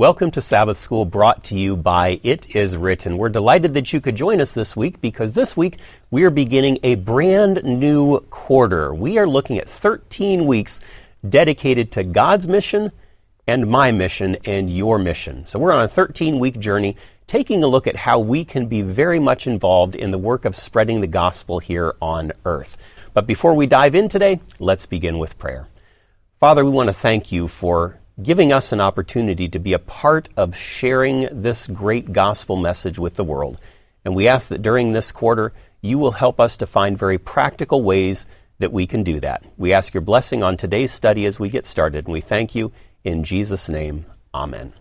Welcome to Sabbath School brought to you by It Is Written. We're delighted that you could join us this week because this week we are beginning a brand new quarter. We are looking at 13 weeks dedicated to God's mission and my mission and your mission. So we're on a 13 week journey taking a look at how we can be very much involved in the work of spreading the gospel here on earth. But before we dive in today, let's begin with prayer. Father, we want to thank you for giving us an opportunity to be a part of sharing this great gospel message with the world. And we ask that during this quarter, you will help us to find very practical ways that we can do that. We ask your blessing on today's study as we get started, and we thank you in Jesus' name. Amen.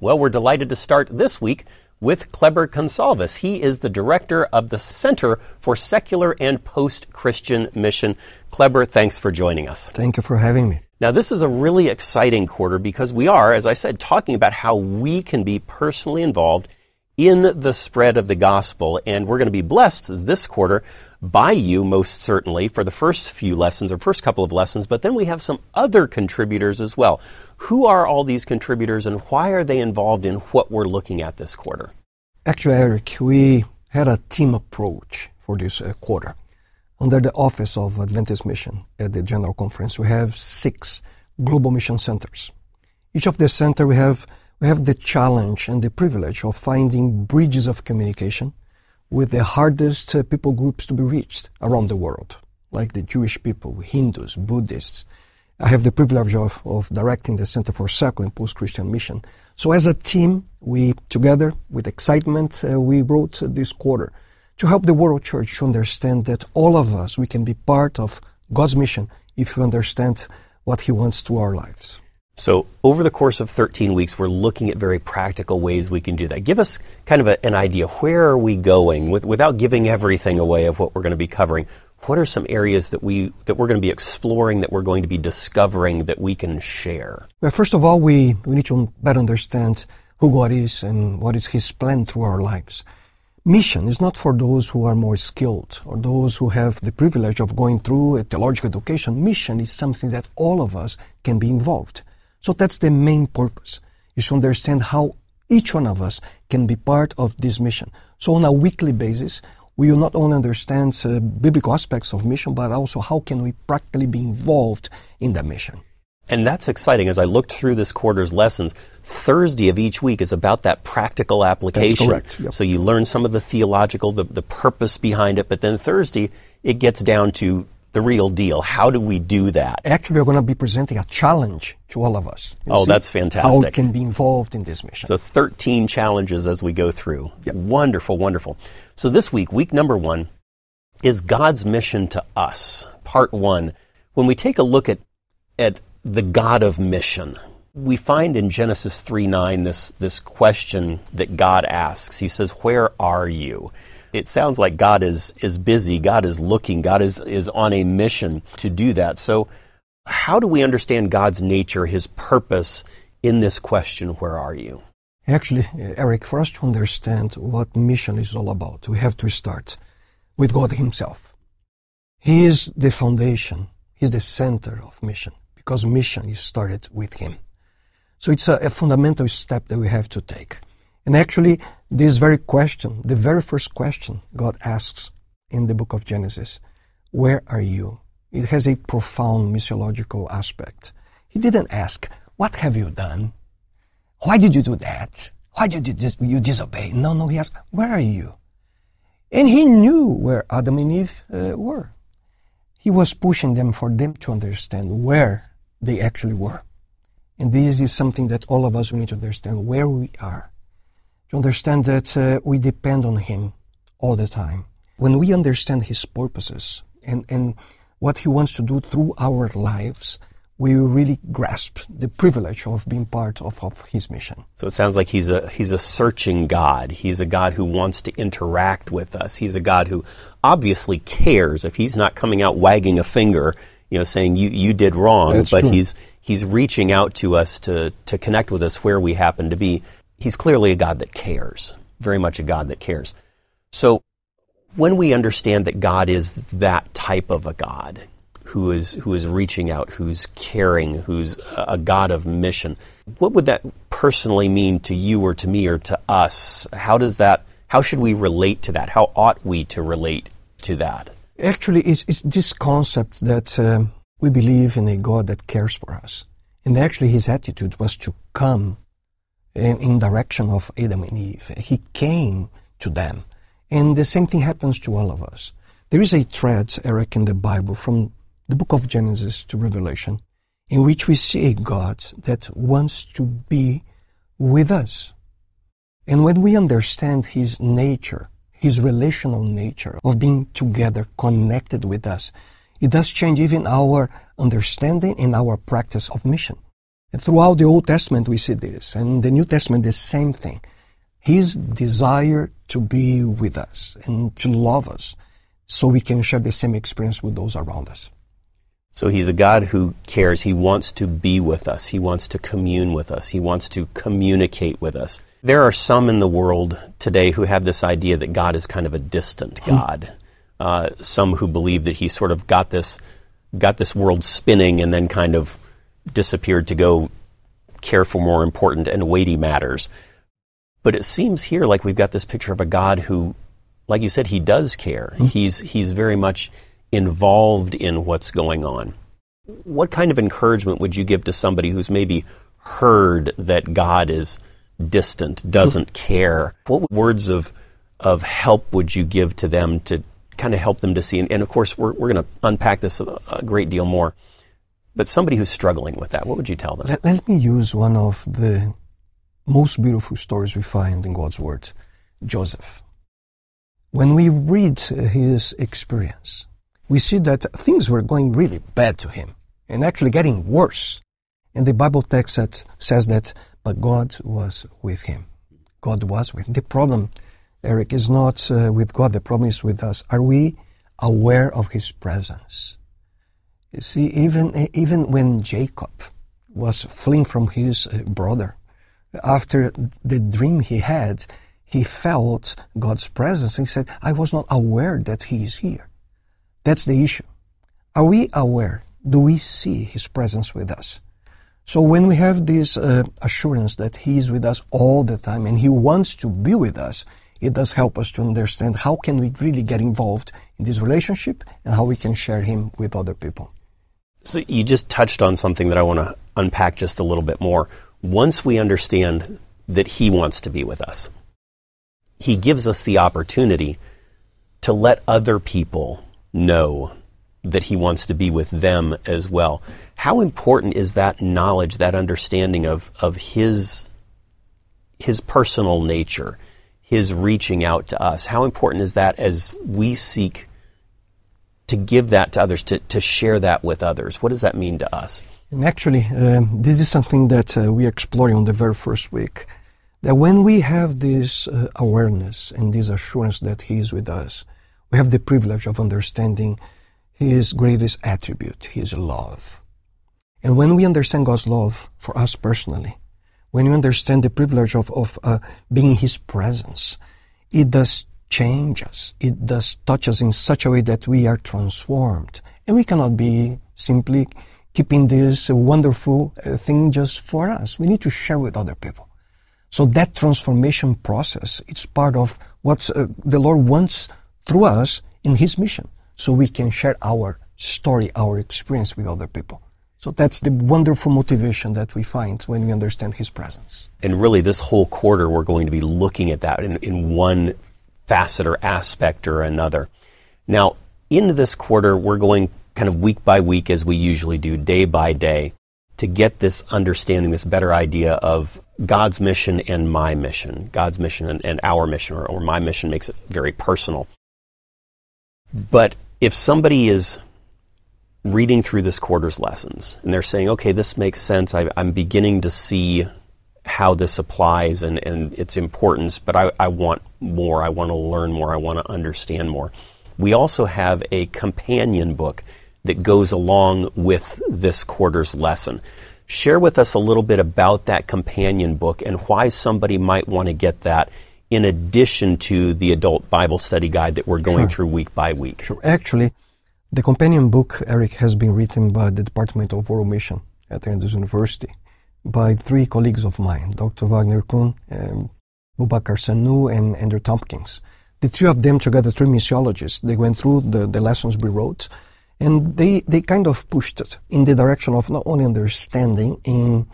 Well, we're delighted to start this week with Kleber Gonçalves. He is the director of the Center for Secular and Post Christian Mission. Kleber, thanks for joining us. Thank you for having me. Now, this is a really exciting quarter because we are, as I said, talking about how we can be personally involved in the spread of the gospel. And we're going to be blessed this quarter by you, most certainly, for the first few lessons or first couple of lessons. But then we have some other contributors as well. Who are all these contributors and why are they involved in what we're looking at this quarter? Actually, Eric, we had a team approach for this uh, quarter. Under the Office of Adventist Mission at the General Conference, we have six global mission centers. Each of the center we have we have the challenge and the privilege of finding bridges of communication with the hardest uh, people groups to be reached around the world, like the Jewish people, Hindus, Buddhists. I have the privilege of, of directing the Center for Secular and Post-Christian Mission. So as a team, we together, with excitement, uh, we wrote this quarter to help the world church to understand that all of us, we can be part of God's mission if we understand what He wants to our lives. So, over the course of 13 weeks, we're looking at very practical ways we can do that. Give us kind of a, an idea. Where are we going with, without giving everything away of what we're going to be covering? What are some areas that, we, that we're going to be exploring, that we're going to be discovering, that we can share? Well, first of all, we, we need to better understand who God is and what is His plan through our lives. Mission is not for those who are more skilled or those who have the privilege of going through a theological education. Mission is something that all of us can be involved. So that's the main purpose, is to understand how each one of us can be part of this mission. So on a weekly basis, we will not only understand uh, biblical aspects of mission, but also how can we practically be involved in that mission. And that's exciting. As I looked through this quarter's lessons, Thursday of each week is about that practical application. That's correct. Yep. So you learn some of the theological, the, the purpose behind it, but then Thursday, it gets down to the real deal. How do we do that? Actually, we're going to be presenting a challenge to all of us. Oh, that's fantastic. How we can be involved in this mission. So 13 challenges as we go through. Yep. Wonderful, wonderful. So this week, week number one, is God's mission to us. Part one. When we take a look at, at the God of mission. We find in Genesis 3 9 this, this question that God asks. He says, Where are you? It sounds like God is, is busy, God is looking, God is, is on a mission to do that. So, how do we understand God's nature, His purpose in this question, Where are you? Actually, Eric, for us to understand what mission is all about, we have to start with God Himself. He is the foundation, He's the center of mission because mission is started with Him. So it's a, a fundamental step that we have to take. And actually, this very question, the very first question God asks in the book of Genesis, where are you? It has a profound missiological aspect. He didn't ask, what have you done? Why did you do that? Why did you, dis- you disobey? No, no, he asked, where are you? And he knew where Adam and Eve uh, were. He was pushing them for them to understand where they actually were. And this is something that all of us need to understand where we are. To understand that uh, we depend on Him all the time. When we understand His purposes and, and what He wants to do through our lives, we really grasp the privilege of being part of, of his mission. So it sounds like he's a he's a searching God. He's a God who wants to interact with us. He's a God who obviously cares. If he's not coming out wagging a finger you know, saying you, you did wrong, That's but true. he's he's reaching out to us to to connect with us where we happen to be. He's clearly a God that cares, very much a God that cares. So when we understand that God is that type of a God who is who is reaching out, who's caring, who's a God of mission, what would that personally mean to you or to me or to us? How does that, how should we relate to that? How ought we to relate to that? Actually, it's, it's this concept that um, we believe in a God that cares for us. And actually, his attitude was to come in, in direction of Adam and Eve. He came to them. And the same thing happens to all of us. There is a thread, Eric, in the Bible from the book of Genesis to Revelation, in which we see a God that wants to be with us. And when we understand His nature, His relational nature of being together, connected with us, it does change even our understanding and our practice of mission. Throughout the Old Testament, we see this, and the New Testament, the same thing. His desire to be with us and to love us so we can share the same experience with those around us. So he's a God who cares. He wants to be with us. He wants to commune with us. He wants to communicate with us. There are some in the world today who have this idea that God is kind of a distant hmm. God. Uh, some who believe that he sort of got this got this world spinning and then kind of disappeared to go care for more important and weighty matters. But it seems here like we've got this picture of a God who, like you said, he does care. Mm-hmm. He's he's very much involved in what's going on. What kind of encouragement would you give to somebody who's maybe heard that God is distant, doesn't mm-hmm. care? What words of of help would you give to them to kind of help them to see? And, and of course, we're, we're going to unpack this a, a, great deal more. But somebody who's struggling with that, what would you tell them? Let, let me use one of the most beautiful stories we find in God's Word Joseph. When we read his experience, we see that things were going really bad to him and actually getting worse. And the Bible text that says that, but God was with him. God was with him. The problem Eric, is not uh, with God. The problem is with us. Are we aware of His presence? You see, even, even when Jacob was fleeing from his uh, brother, after the dream he had, he felt God's presence. He said, I was not aware that He is here. That's the issue. Are we aware? Do we see His presence with us? So when we have this uh, assurance that He is with us all the time and He wants to be with us, it does help us to understand how can we really get involved in this relationship and how we can share him with other people. So you just touched on something that I want to unpack just a little bit more. Once we understand that he wants to be with us, he gives us the opportunity to let other people know that he wants to be with them as well. How important is that knowledge, that understanding of, of his his personal nature? his reaching out to us. How important is that as we seek to give that to others, to, to share that with others? What does that mean to us? And actually, um, this is something that uh, we are exploring on the very first week. That when we have this uh, awareness and this assurance that He is with us, we have the privilege of understanding His greatest attribute, His love. And when we understand God's love for us personally, when you understand the privilege of, of uh, being in His presence, it does change us. It does touch us in such a way that we are transformed. And we cannot be simply keeping this wonderful uh, thing just for us. We need to share with other people. So that transformation process, it's part of what uh, the Lord wants through us in His mission. So we can share our story, our experience with other people. So that's the wonderful motivation that we find when we understand His presence. And really, this whole quarter, we're going to be looking at that in, in one facet or aspect or another. Now, in this quarter, we're going kind of week by week as we usually do, day by day, to get this understanding, this better idea of God's mission and my mission, God's mission and, and our mission, or, or my mission makes it very personal. But if somebody is reading through this quarter's lessons and they're saying, okay, this makes sense. I, am beginning to see how this applies and, and its importance, but I, I want more. I want to learn more. I want to understand more. We also have a companion book that goes along with this quarter's lesson. Share with us a little bit about that companion book and why somebody might want to get that in addition to the adult Bible study guide that we're going sure. through week by week. Sure. Actually, the companion book, Eric, has been written by the Department of World Mission at Andrews University. By three colleagues of mine, Dr. Wagner Kuhn, um, Boubakar Sanou, and Andrew Tompkins. The three of them together, three missiologists, they went through the, the lessons we wrote, and they, they kind of pushed it in the direction of not only understanding in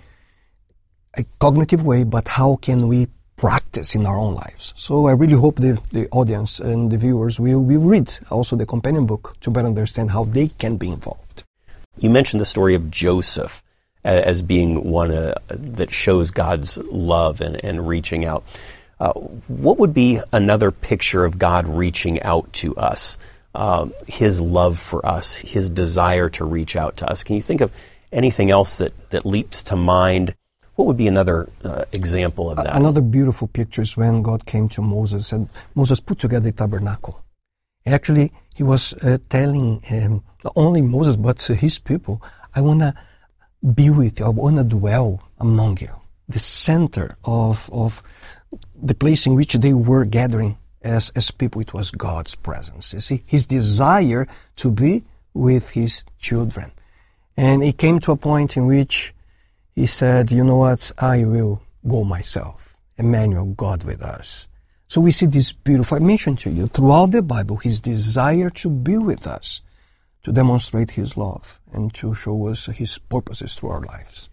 a cognitive way, but how can we practice in our own lives. So I really hope the, the audience and the viewers will, will read also the companion book to better understand how they can be involved. You mentioned the story of Joseph as being one uh, that shows God's love and, and reaching out. Uh, what would be another picture of God reaching out to us? Uh, his love for us, his desire to reach out to us. Can you think of anything else that, that leaps to mind? What would be another uh, example of that? Another beautiful picture is when God came to Moses and Moses put together the tabernacle. Actually, he was uh, telling um, not only Moses but his people, I want to be with you. I want to dwell among you. The center of, of the place in which they were gathering as, as people, it was God's presence. You see, his desire to be with his children. And it came to a point in which he said, you know what, I will go myself. Emmanuel, God with us. So we see this beautiful, I mentioned to you, throughout the Bible, his desire to be with us to demonstrate His love and to show us His purposes through our lives.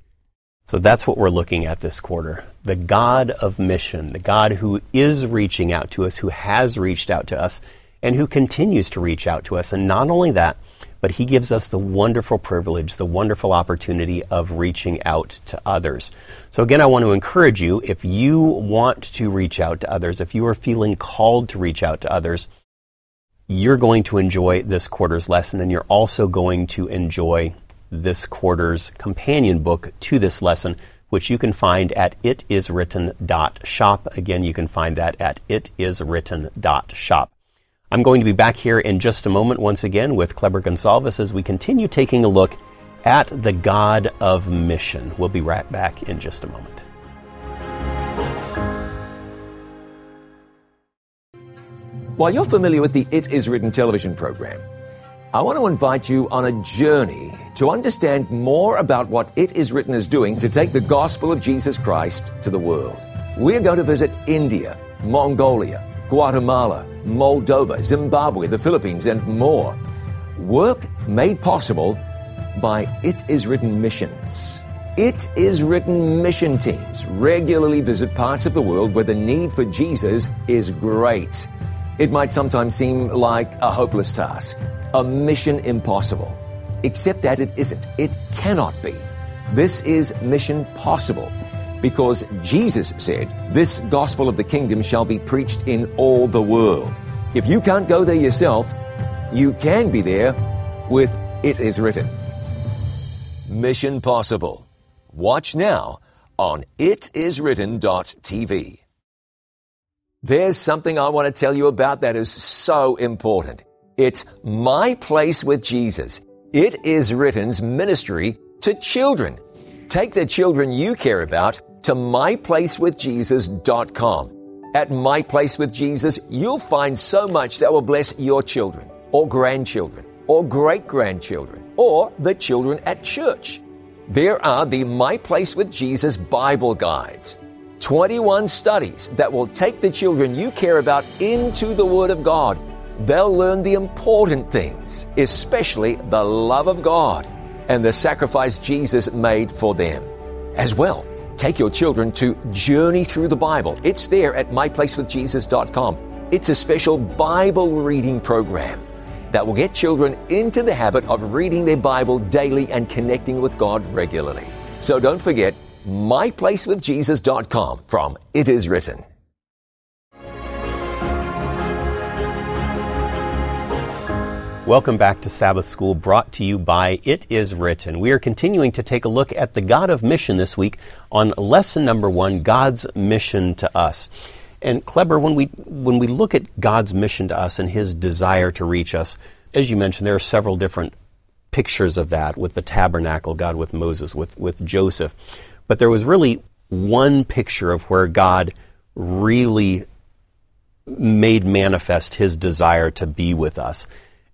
So that's what we're looking at this quarter. The God of mission, the God who is reaching out to us, who has reached out to us, and who continues to reach out to us. And not only that, but He gives us the wonderful privilege, the wonderful opportunity of reaching out to others. So, again, I want to encourage you if you want to reach out to others, if you are feeling called to reach out to others, you're going to enjoy this quarter's lesson and you're also going to enjoy this quarter's companion book to this lesson, which you can find at itiswritten.shop. Again, you can find that at itiswritten.shop. I'm going to be back here in just a moment once again with Kleber Gonçalves as we continue taking a look at the God of mission. We'll be right back in just a moment. While you're familiar with the It Is Written television program, I want to invite you on a journey to understand more about what It Is Written is doing to take the gospel of Jesus Christ to the world. We're going to visit India, Mongolia, Guatemala, Moldova, Zimbabwe, the Philippines, and more. Work made possible by It Is Written missions. It Is Written mission teams regularly visit parts of the world where the need for Jesus is great. It might sometimes seem like a hopeless task, a mission impossible. Except that it isn't. It cannot be. This is mission possible because Jesus said, This gospel of the kingdom shall be preached in all the world. If you can't go there yourself, you can be there with It Is Written. Mission Possible. Watch now on itiswritten.tv. There's something I want to tell you about that is so important. It's My Place with Jesus. It is Written's ministry to children. Take the children you care about to myplacewithjesus.com. At My Place with Jesus, you'll find so much that will bless your children, or grandchildren, or great grandchildren, or the children at church. There are the My Place with Jesus Bible guides 21 studies that will take the children you care about into the Word of God. They'll learn the important things, especially the love of God and the sacrifice Jesus made for them. As well, take your children to Journey Through the Bible. It's there at myplacewithjesus.com. It's a special Bible reading program that will get children into the habit of reading their Bible daily and connecting with God regularly. So don't forget, myplacewithjesus.com from It Is Written. Welcome back to Sabbath School, brought to you by It Is Written. We are continuing to take a look at the God of Mission this week on lesson number one God's mission to us. And Kleber, when we, when we look at God's mission to us and his desire to reach us, as you mentioned, there are several different pictures of that with the tabernacle, God with Moses, with, with Joseph. But there was really one picture of where God really made manifest his desire to be with us,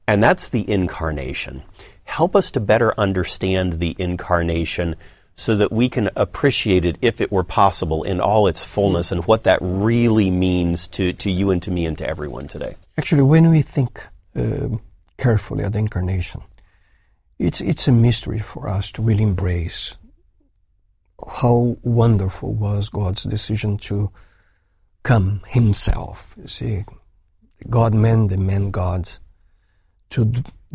and that's the incarnation. Help us to better understand the incarnation so that we can appreciate it if it were possible in all its fullness and what that really means to, to you and to me and to everyone today? Actually, when we think uh, carefully at the incarnation, it's, it's a mystery for us to really embrace how wonderful was God's decision to come Himself. You see, God man, the man God, to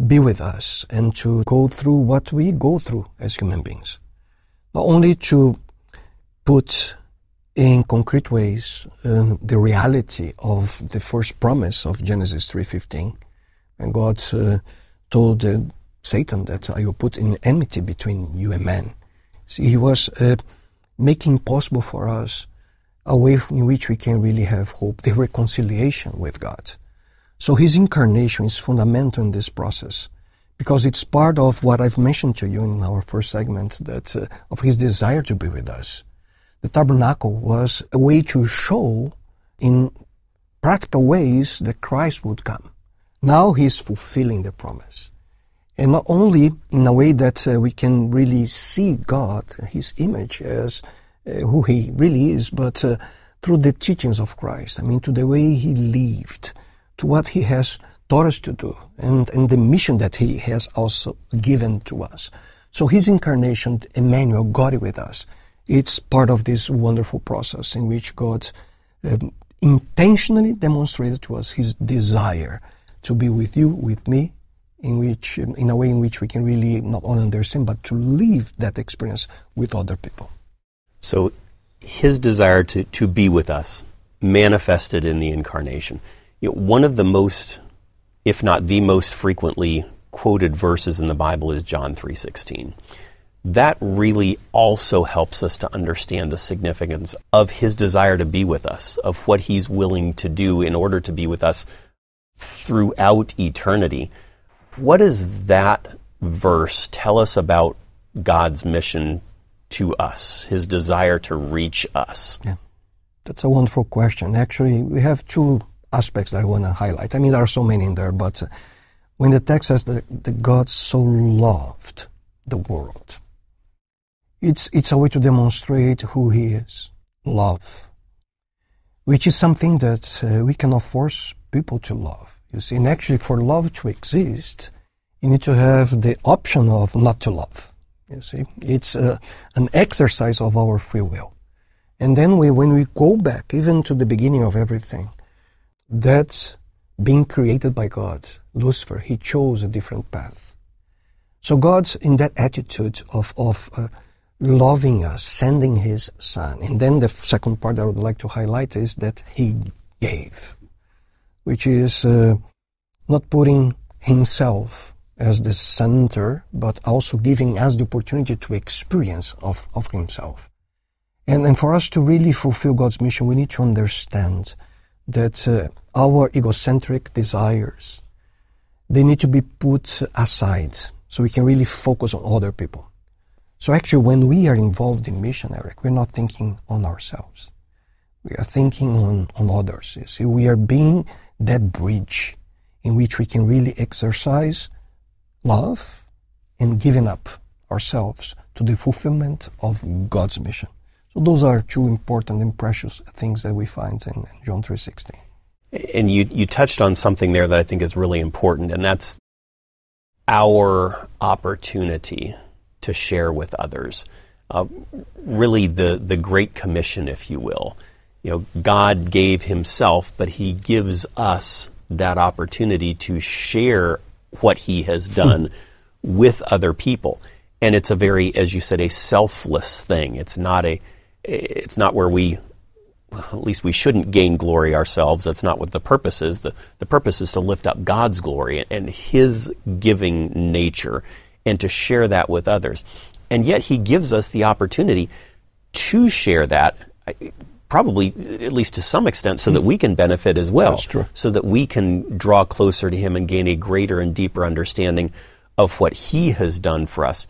be with us and to go through what we go through as human beings. Not only to put in concrete ways uh, the reality of the first promise of Genesis 3.15 when God uh, told uh, Satan that I will put in enmity between you and man. He was uh, making possible for us a way in which we can really have hope, the reconciliation with God. So his incarnation is fundamental in this process because it's part of what I've mentioned to you in our first segment that uh, of his desire to be with us. The tabernacle was a way to show in practical ways that Christ would come. Now he's fulfilling the promise. And not only in a way that uh, we can really see God, his image as uh, who he really is, but uh, through the teachings of Christ. I mean, to the way he lived, to what he has taught us to do, and, and the mission that he has also given to us. So his incarnation, Emmanuel, God with us, it's part of this wonderful process in which God um, intentionally demonstrated to us his desire to be with you, with me, in which, in a way in which we can really not only understand, but to live that experience with other people. So his desire to, to be with us manifested in the incarnation you know, one of the most, if not the most frequently quoted verses in the Bible is John 3:16. That really also helps us to understand the significance of his desire to be with us, of what he's willing to do in order to be with us throughout eternity. What does that verse tell us about God's mission to us, his desire to reach us? Yeah. That's a wonderful question. Actually, we have two aspects that I want to highlight. I mean, there are so many in there, but uh, when the text says that, that God so loved the world, it's, it's a way to demonstrate who He is. Love. Which is something that uh, we cannot force people to love. You see, and actually for love to exist, you need to have the option of not to love. You see, it's uh, an exercise of our free will. And then we, when we go back, even to the beginning of everything, that's being created by God. Lucifer, he chose a different path. So God's in that attitude of, of uh, loving us, sending his son. And then the second part I would like to highlight is that he gave, which is uh, not putting himself as the center, but also giving us the opportunity to experience of, of himself. And, and for us to really fulfill God's mission, we need to understand that uh, our egocentric desires, they need to be put aside so we can really focus on other people. So actually, when we are involved in mission, Eric, we're not thinking on ourselves. We are thinking on, on others. You see, we are being that bridge in which we can really exercise love and giving up ourselves to the fulfillment of God's mission. So those are two important and precious things that we find in, John 3.16. And you, you touched on something there that I think is really important, and that's our opportunity to share with others. Uh, really, the, the Great Commission, if you will. You know, God gave Himself, but He gives us that opportunity to share what He has hmm. done with other people. And it's a very, as you said, a selfless thing. It's not a, it's not where we at least we shouldn't gain glory ourselves. That's not what the purpose is. The, the purpose is to lift up God's glory and His giving nature and to share that with others. And yet He gives us the opportunity to share that, probably at least to some extent, so that we can benefit as well. That's true. So that we can draw closer to Him and gain a greater and deeper understanding of what He has done for us.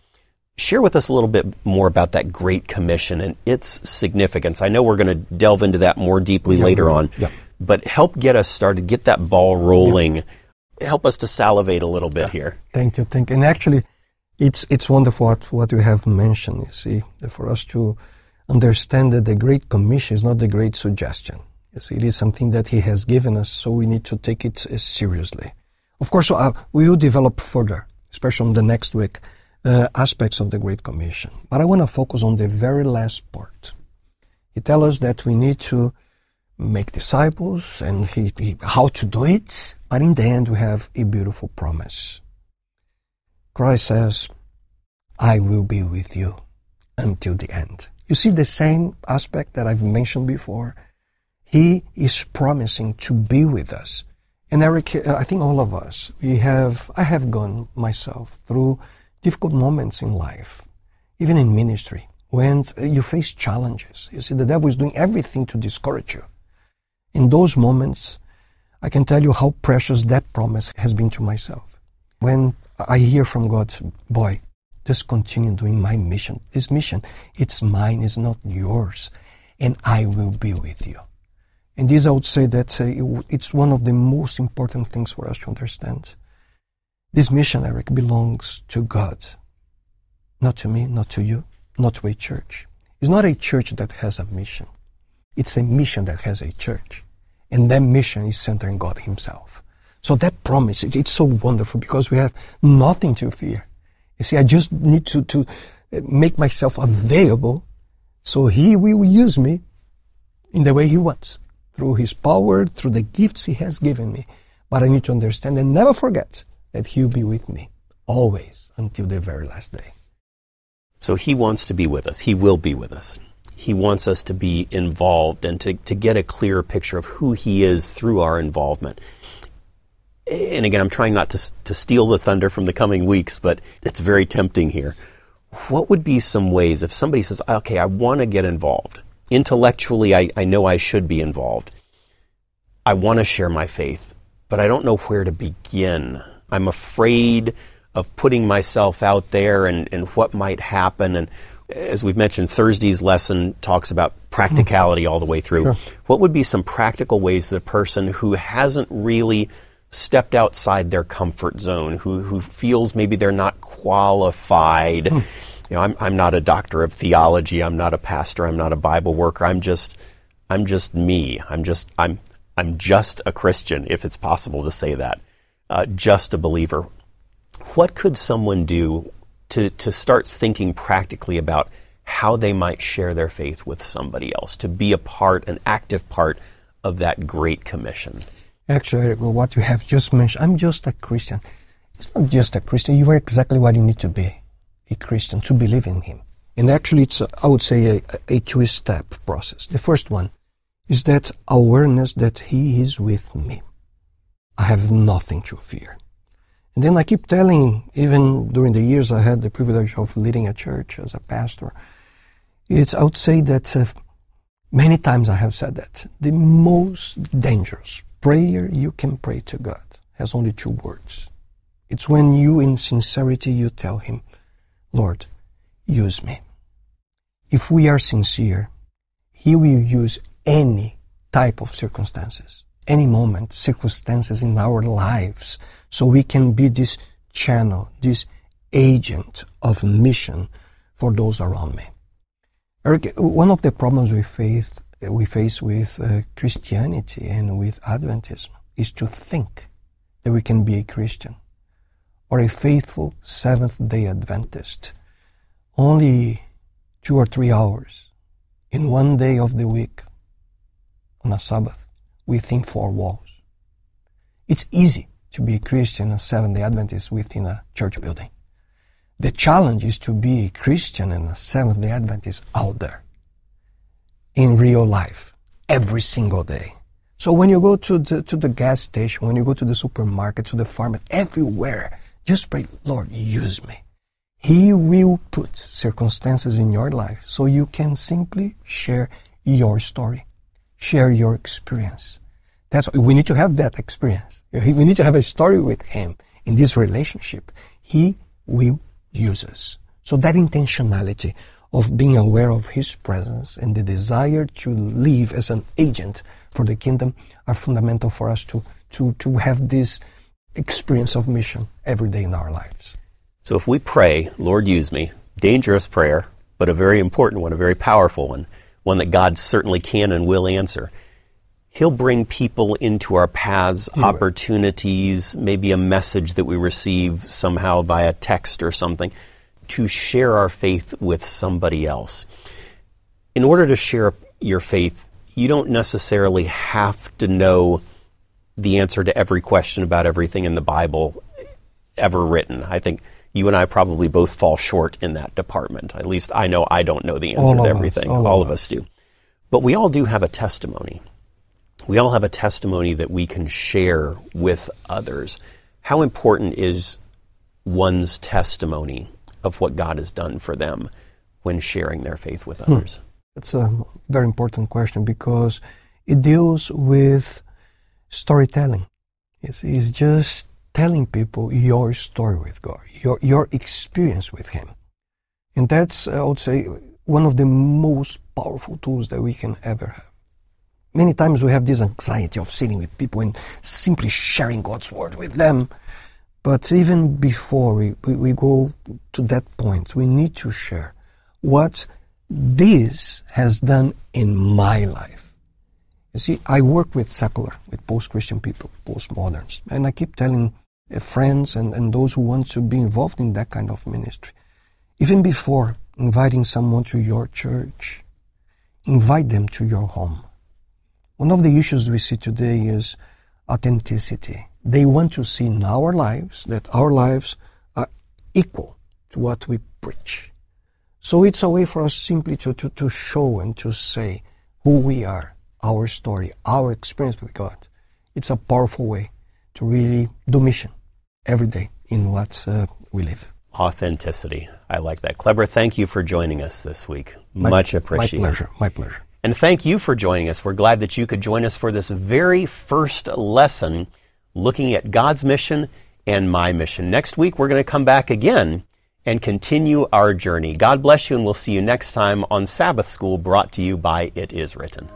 Share with us a little bit more about that Great Commission and its significance. I know we're going to delve into that more deeply yeah, later on, yeah. but help get us started, get that ball rolling. Yeah. Help us to salivate a little bit here. Thank you. Thank you. And actually, It's, it's wonderful what, what you have mentioned, you see, for us to understand that the Great Commission is not the Great Suggestion. See, it is something that He has given us, so we need to take it seriously. Of course, uh, we will develop further, especially on the next week, uh, aspects of the Great Commission. But I want to focus on the very last part. He tells us that we need to make disciples and he, he, how to do it. But in the end, we have a beautiful promise. Christ says, I will be with you until the end. You see the same aspect that I've mentioned before. He is promising to be with us. And Eric, I think all of us, we have, I have gone myself through difficult moments in life, even in ministry, when you face challenges. You see, the devil is doing everything to discourage you. In those moments, I can tell you how precious that promise has been to myself. When I hear from God, boy, just continue doing my mission. This mission, it's mine, it's not yours. And I will be with you. And this, I would say that uh, it's one of the most important things for us to understand. This mission, Eric, belongs to God. Not to me, not to you, not to a church. It's not a church that has a mission. It's a mission that has a church. And that mission is centered in God Himself. So that promise, it's so wonderful because we have nothing to fear. You see, I just need to, to uh, make myself available so He will use me in the way He wants, through His power, through the gifts He has given me. But I need to understand and never forget that He'll be with me always until the very last day. So He wants to be with us. He will be with us. He wants us to be involved and to, to get a clear picture of who He is through our involvement. And again, I'm trying not to, to steal the thunder from the coming weeks, but it's very tempting here. What would be some ways if somebody says, okay, I want to get involved? Intellectually, I, I know I should be involved. I want to share my faith, but I don't know where to begin. I'm afraid of putting myself out there and, and what might happen. And as we've mentioned, Thursday's lesson talks about practicality all the way through. Sure. What would be some practical ways that a person who hasn't really stepped outside their comfort zone, who, who feels maybe they're not qualified, hmm. you know, I'm, I'm not a doctor of theology, I'm not a pastor, I'm not a Bible worker, I'm just, I'm just me. I'm just, I'm, I'm just a Christian, if it's possible to say that, uh, just a believer. What could someone do to, to start thinking practically about how they might share their faith with somebody else, to be a part, an active part of that great commission. Actually, what you have just mentioned, I'm just a Christian. It's not just a Christian. You are exactly what you need to be a Christian, to believe in Him. And actually, it's, a, I would say, a, a two step process. The first one is that awareness that He is with me. I have nothing to fear. And then I keep telling, even during the years I had the privilege of leading a church as a pastor, it's, I would say that uh, many times I have said that the most dangerous prayer you can pray to God has only two words. It's when you, in sincerity, you tell Him, Lord, use me. If we are sincere, He will use any type of circumstances, any moment, circumstances in our lives so we can be this channel, this agent of mission for those around me. Eric, one of the problems we face, we face with uh, Christianity and with Adventism is to think that we can be a Christian or a faithful Seventh day Adventist only two or three hours in one day of the week on a Sabbath within four walls. It's easy to be a Christian and Seventh day Adventist within a church building. The challenge is to be a Christian and a Seventh day Adventist out there in real life every single day. So when you go to the, to the gas station, when you go to the supermarket, to the farm, everywhere, just pray, Lord, use me. He will put circumstances in your life so you can simply share your story, share your experience. That's we need to have that experience. We need to have a story with him in this relationship. He will use us. So that intentionality of being aware of his presence and the desire to live as an agent for the kingdom are fundamental for us to, to, to have this experience of mission every day in our lives. So if we pray, Lord, use me, dangerous prayer, but a very important one, a very powerful one, one that God certainly can and will answer. He'll bring people into our paths, opportunities, maybe a message that we receive somehow via text or something to share our faith with somebody else. In order to share your faith, you don't necessarily have to know the answer to every question about everything in the Bible ever written. I think you and I probably both fall short in that department. At least I know I don't know the answer All to of us, everything. all all of of us do. But we all do have a testimony. We all have a testimony that we can share with others. How important is one's testimony of what God has done for them when sharing their faith with hmm. others? That's a very important question because it deals with storytelling. It's, it's just telling people your story with God, your, your experience with Him. And that's, I would say, one of the most powerful tools that we can ever have. Many times we have this anxiety of sitting with people and simply sharing God's word with them. But even before we, we, we go to that point, we need to share what this has done in my life. You see, I work with secular, with post-Christian people, postmoderns, and I keep telling uh, friends and, and those who want to be involved in that kind of ministry, even before inviting someone to your church, invite them to your home. One of the issues we see today is authenticity. They want to see in our lives that our lives are equal to what we preach. So it's a way for us simply to, to, to show and to say who we are, our story, our experience with God. It's a powerful way to really do mission every day in what uh, we live. Authenticity. I like that. Kleber, thank you for joining us this week. Much appreciated. My pleasure. My pleasure. And thank you for joining us. We're glad that you could join us for this very first lesson looking at God's mission and my mission. Next week, we're going to come back again and continue our journey. God bless you, and we'll see you next time on Sabbath School brought to you by It Is Written.